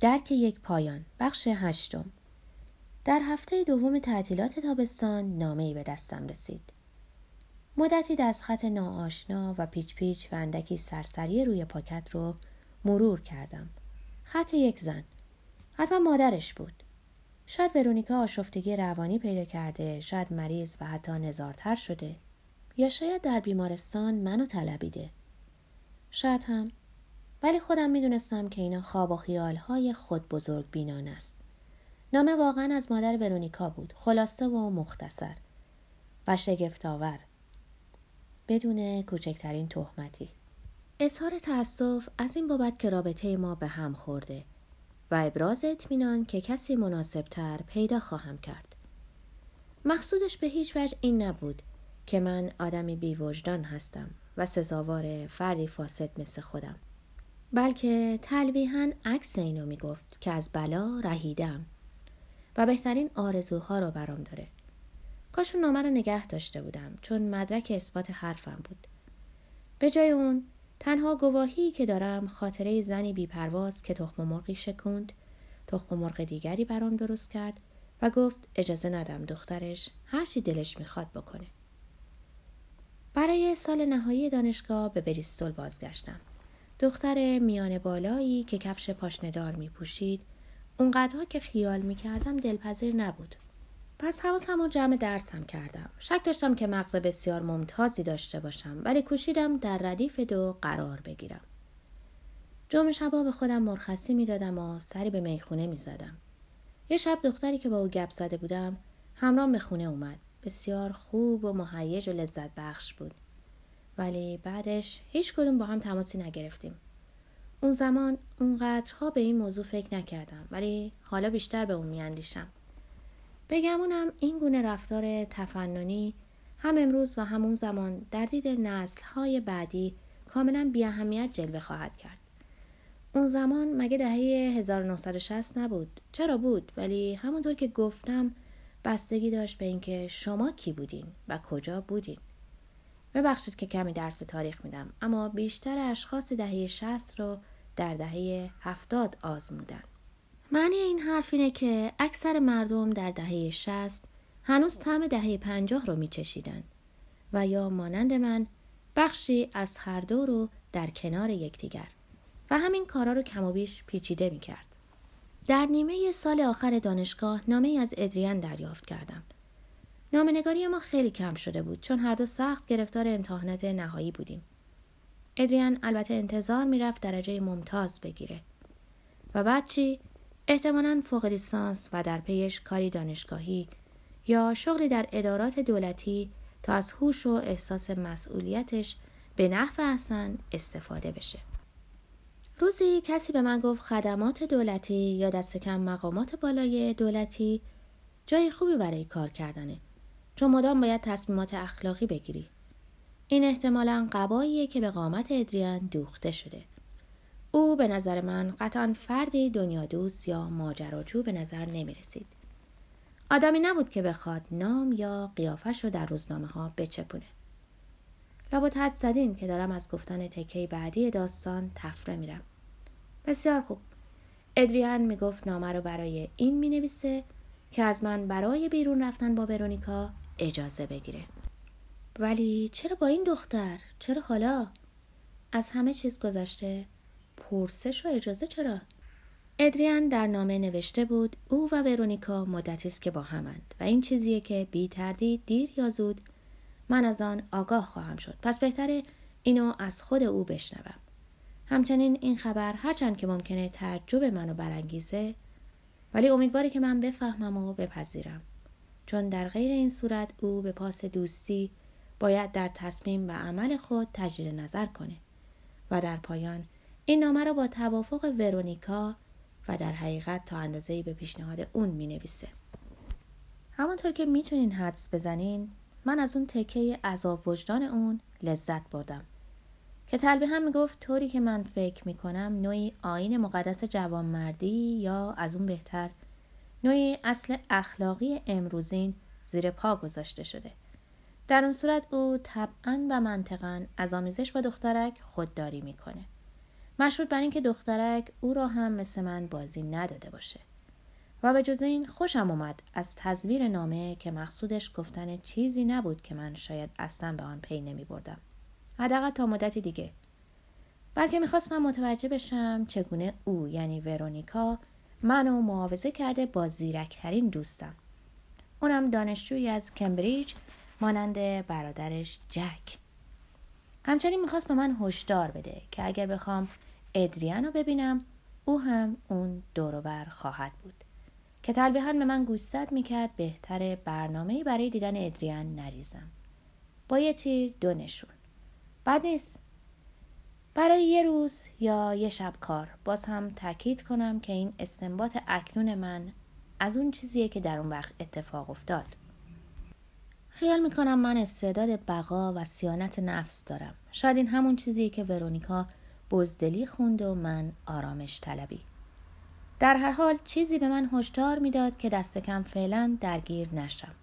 درک یک پایان. بخش هشتم. در هفته دوم تعطیلات تابستان نامه ای به دستم رسید. مدتی دستخط ناآشنا و پیچ پیچ و اندکی سرسری روی پاکت رو مرور کردم. خط یک زن. حتما مادرش بود. شاید ورونیکا آشفتگی روانی پیدا کرده شاید مریض و حتی نزارتر شده. یا شاید در بیمارستان منو طلبیده. شاید هم ولی خودم می‌دونستم که اینا خواب و خیالهای خود بزرگ بینان است. نامه واقعا از مادر ورونیکا بود خلاصه و مختصر. و شگفتآور. بدون کوچکترین تهمتی. اظهار تأسف از این بابت که رابطه ما به هم خورده و ابراز اطمینان که کسی مناسبتر پیدا خواهم کرد. مقصودش به هیچ وجه این نبود که من آدمی بیوجدان هستم و سزاوار فردی فاسد مثل خودم. بلکه تلویحا عکس اینو می‌گفت که از بلا رهیدم و بهترین آرزوها رو برام داره. کاش اون نامه رو نگه داشته بودم چون مدرک اثبات حرفم بود. به جای اون تنها گواهی که دارم خاطره زنی بیپرواز که تخم مرغی شکوند تخم مرغ دیگری برام درست کرد و گفت اجازه ندم دخترش هرچی دلش می‌خواد بکنه. برای سال نهایی دانشگاه به بریستول بازگشتم. دختر میان بالایی که کفش پاشندار می پوشید اونقدرها که خیال می کردم دلپذیر نبود. پس حواسم رو جمع درسم کردم. شک داشتم که مغز بسیار ممتازی داشته باشم ولی کوشیدم در ردیف دو قرار بگیرم. جمعه شبا به خودم مرخصی می دادم و سری به می‌خونه می زدم. یه شب دختری که با او گپ زده بودم همراه به خونه اومد. بسیار خوب و مهیج و لذت بخش بود. ولی بعدش هیچ کدوم با هم تماسی نگرفتیم. اون زمان اونقدرها به این موضوع فکر نکردم ولی حالا بیشتر به اون میاندیشم. بگمونم این گونه رفتار تفننی هم امروز و همون زمان در دید نسلهای بعدی کاملا بیاهمیت جلوه خواهد کرد. اون زمان مگه دهه 1960 نبود؟ چرا بود؟ ولی همونطور که گفتم بستگی داشت به اینکه شما کی بودین و کجا بودین. ببخشید که کمی درس تاریخ میدم اما بیشتر اشخاص دهه 60 رو در دهه 70 آزمودن. معنی این حرف اینه که اکثر مردم در دهه 60 هنوز طعم دهه 50 رو میچشیدن و یا مانند من بخشی از هر دو رو در کنار یکدیگر و همین کارا رو کم و بیش پیچیده می‌کرد. در نیمه سال آخر دانشگاه نامه از ادریان دریافت کردم. نامنگاری ما خیلی کم شده بود چون هر دو سخت گرفتار امتحانات نهایی بودیم. ادریان البته انتظار می‌رفت درجه ممتاز بگیره. و بعد چی؟ احتمالا فوق لیسانس و در پیش کاری دانشگاهی یا شغلی در ادارات دولتی تا از هوش و احساس مسئولیتش به نحو احسن استفاده بشه. روزی کسی به من گفت خدمات دولتی یا دست کم مقامات بالای دولتی جای خوبی برای کار کردنه چون مدام باید تصمیمات اخلاقی بگیری این احتمالا قباییه که به قامت ادریان دوخته شده او به نظر من قطعا فردی دنیا دوست یا ماجراجو به نظر نمی رسید. آدمی نبود که بخواد نام یا قیافش رو در روزنامه ها بچپونه. لابد حد زدین که دارم از گفتن تکه بعدی داستان تفره میرم. بسیار خوب. ادریان می‌گفت نامه رو برای این می نویسه که از من برای بیرون رفتن با برونیکا اجازه بگیره. ولی چرا با این دختر؟ چرا حالا؟ از همه چیز گذشته پرسش و اجازه چرا؟ ادریان در نامه نوشته بود او و ورونیکا مدتی است که با همند و این چیزیه که بی تردید دیر یا زود من از آن آگاه خواهم شد پس بهتره اینو از خود او بشنوم همچنین این خبر هرچند که ممکنه تعجب منو برانگیزه ولی امیدواری که من بفهمم و بپذیرم چون در غیر این صورت او به پاس دوستی باید در تصمیم و عمل خود تجدید نظر کنه و در پایان این نامه را با توافق ورونیکا و در حقیقت تا اندازه به پیشنهاد اون می نویسه. همانطور که می‌تونین حدس بزنین من از اون تکه عذاب وجدان اون لذت بردم که تلبی هم می‌گفت طوری که من فکر می‌کنم نوعی آین مقدس جوانمردی یا از اون بهتر نوعی اصل اخلاقی امروزین زیر پا گذاشته شده در اون صورت او طبعا و منطقا از آمیزش با دخترک خودداری می‌کنه مشروط بر اینکه دخترک او را هم مثل من بازی نداده باشه و به جز این خوشم اومد از تصویر نامه که مقصودش گفتن چیزی نبود که من شاید اصلا به آن پی نمی بردم. حداقل تا مدتی دیگه. بلکه می‌خواست من متوجه بشم چگونه او یعنی ورونیکا منو معاوضه کرده با زیرکترین دوستم. اونم دانشجویی از کمبریج مانند برادرش جک. همچنین می‌خواست به من هشدار بده که اگر بخوام ادریان رو ببینم او هم اون دوروبر خواهد بود. که تلبیحا به من گوشزد می‌کرد بهتر برنامه برای دیدن ادریان نریزم با یه تیر دو نشون بعد نیست برای یه روز یا یه شب کار باز هم تاکید کنم که این استنباط اکنون من از اون چیزیه که در اون وقت اتفاق افتاد خیال می‌کنم من استعداد بقا و سیانت نفس دارم شاید این همون چیزیه که ورونیکا بزدلی خوند و من آرامش طلبی در هر حال چیزی به من هشدار می‌داد که دست کم فعلا درگیر نشم.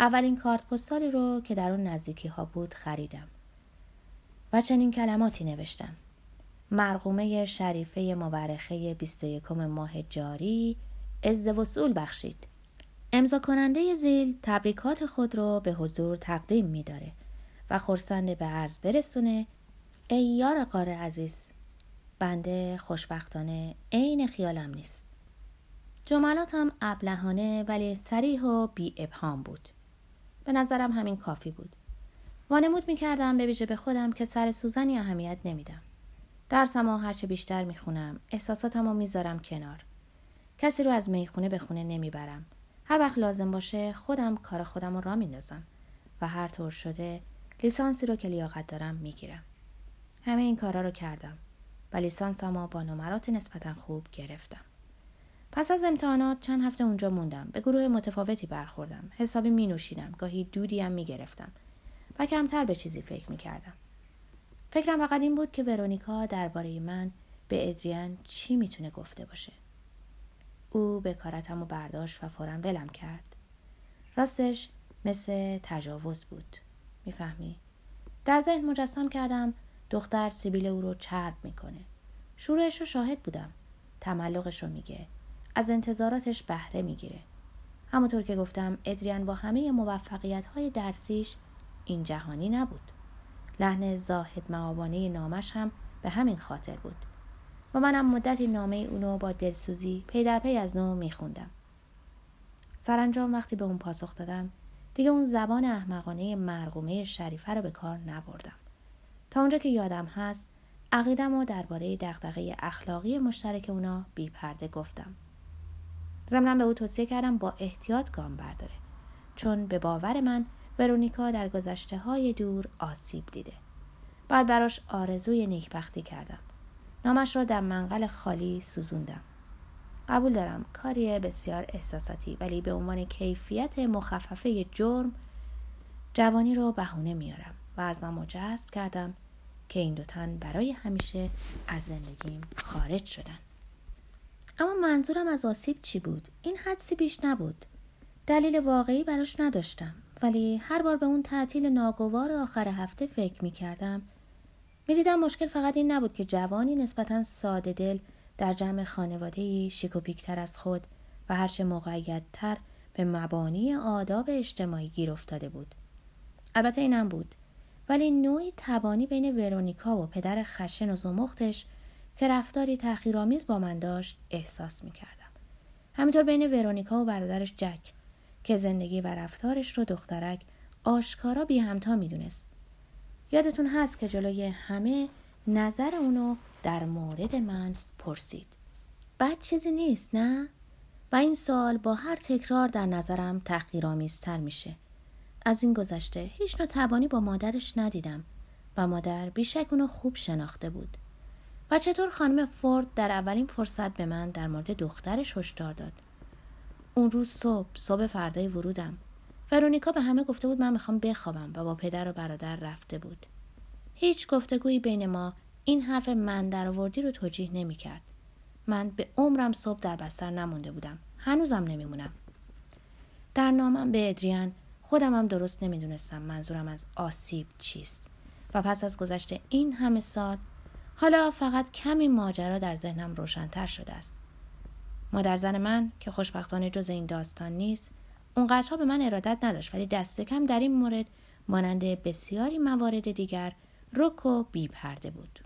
اولین کارت پستالی رو که در اون نزدیکی ها بود خریدم. و چنین کلماتی نوشتم. مرقومه شریفه مورخه 21 ماه جاری از وصول بخشید. امضا کننده زیل تبریکات خود را به حضور تقدیم می داره و خورسند به عرض برسونه ای یار قار عزیز بنده خوشبختانه عین خیالم نیست. جملاتم ابلهانه ولی سریح و بی ابهام بود. به نظرم همین کافی بود. وانمود می کردم به ویژه به خودم که سر سوزنی اهمیت نمیدم. درسم و هرچه بیشتر می‌خونم احساساتم رو می‌ذارم کنار. کسی رو از می‌خونه به خونه نمی‌برم. هر وقت لازم باشه خودم کار خودم رو را میندازم و هر طور شده لیسانسی رو که لیاقت دارم می‌گیرم. همه این کارا رو کردم. و لیسانسمو با نمرات نسبتا خوب گرفتم. پس از امتحانات چند هفته اونجا موندم. به گروه متفاوتی برخوردم. حسابی می نوشیدم. گاهی دودی هم می گرفتم. و کمتر به چیزی فکر می کردم. فکرم فقط این بود که ورونیکا درباره من به ادریان چی می‌تونه گفته باشه. او به کارتم و برداشت و فورا ولم کرد. راستش مثل تجاوز بود. می‌فهمی؟ در ذهن مجسم کردم دختر سیبیل او رو چرب می‌کنه شورش رو شاهد بودم تملقش رو میگه از انتظاراتش بهره می‌گیره همونطور که گفتم ادریان با همه موفقیت های درسیش این جهانی نبود. لحن زاهد معابانه نامش هم به همین خاطر بود. و منم مدتی نامه اونو با دلسوزی پی در پی از نو میخوندم. سرانجام وقتی به اون پاسخ دادم دیگه اون زبان احمقانه مرغومه شریفه رو به کار نبردم. تا اونجا که یادم هست عقیدم و درباره دغدغه اخلاقی مشترک اونا بی پرده گفتم. ضمنا به او توصیه کردم با احتیاط گام برداره. چون به باور من ورونیکا در گذشته های دور آسیب دیده. بعد براش آرزوی نیکبختی کردم. نامش را در منقل خالی سوزوندم. قبول دارم کاری بسیار احساساتی ولی به عنوان کیفیت مخففه جرم جوانی رو بهونه میارم و از من کردم که این دو تن برای همیشه از زندگیم خارج شدن اما منظورم از آسیب چی بود این حدسی بیش نبود دلیل واقعی براش نداشتم ولی هر بار به اون تعطیل ناگوار آخر هفته فکر می کردم می دیدم مشکل فقط این نبود که جوانی نسبتا ساده دل در جمع خانواده شیکوپیکتر از خود و هرچه مقیدتر به مبانی آداب اجتماعی گیر افتاده بود. البته اینم بود. ولی نوعی تبانی بین ورونیکا و پدر خشن و زمختش که رفتاری تحقیرآمیز با من داشت احساس می کردم. همینطور بین ورونیکا و برادرش جک. که زندگی و رفتارش رو دخترک آشکارا بی همتا می دونست. یادتون هست که جلوی همه نظر اونو در مورد من پرسید. بعد چیزی نیست نه؟ و این سال با هر تکرار در نظرم تحقیرآمیزتر میشه. از این گذشته هیچ نوع با مادرش ندیدم و مادر بیشک اونو خوب شناخته بود و چطور خانم فورد در اولین فرصت به من در مورد دخترش هشدار داد اون روز صبح صبح فردای ورودم. ورونیکا به همه گفته بود من می‌خوام بخوابم و با پدر و برادر رفته بود. هیچ گفتگویی بین ما این حرف من در آوردی رو توجیه نمی‌کرد. من به عمرم صبح در بستر نمونده بودم. هنوزم نمیمونم. در نامم به ادریان خودم هم درست نمی‌دونستم منظورم از آسیب چیست. و پس از گذشته این همه سال حالا فقط کمی ماجرا در ذهنم روشنتر شده است. مادر زن من که خوشبختانه جز این داستان نیست اونقدرها به من ارادت نداشت ولی دست کم در این مورد مانند بسیاری موارد دیگر رک و بی پرده بود.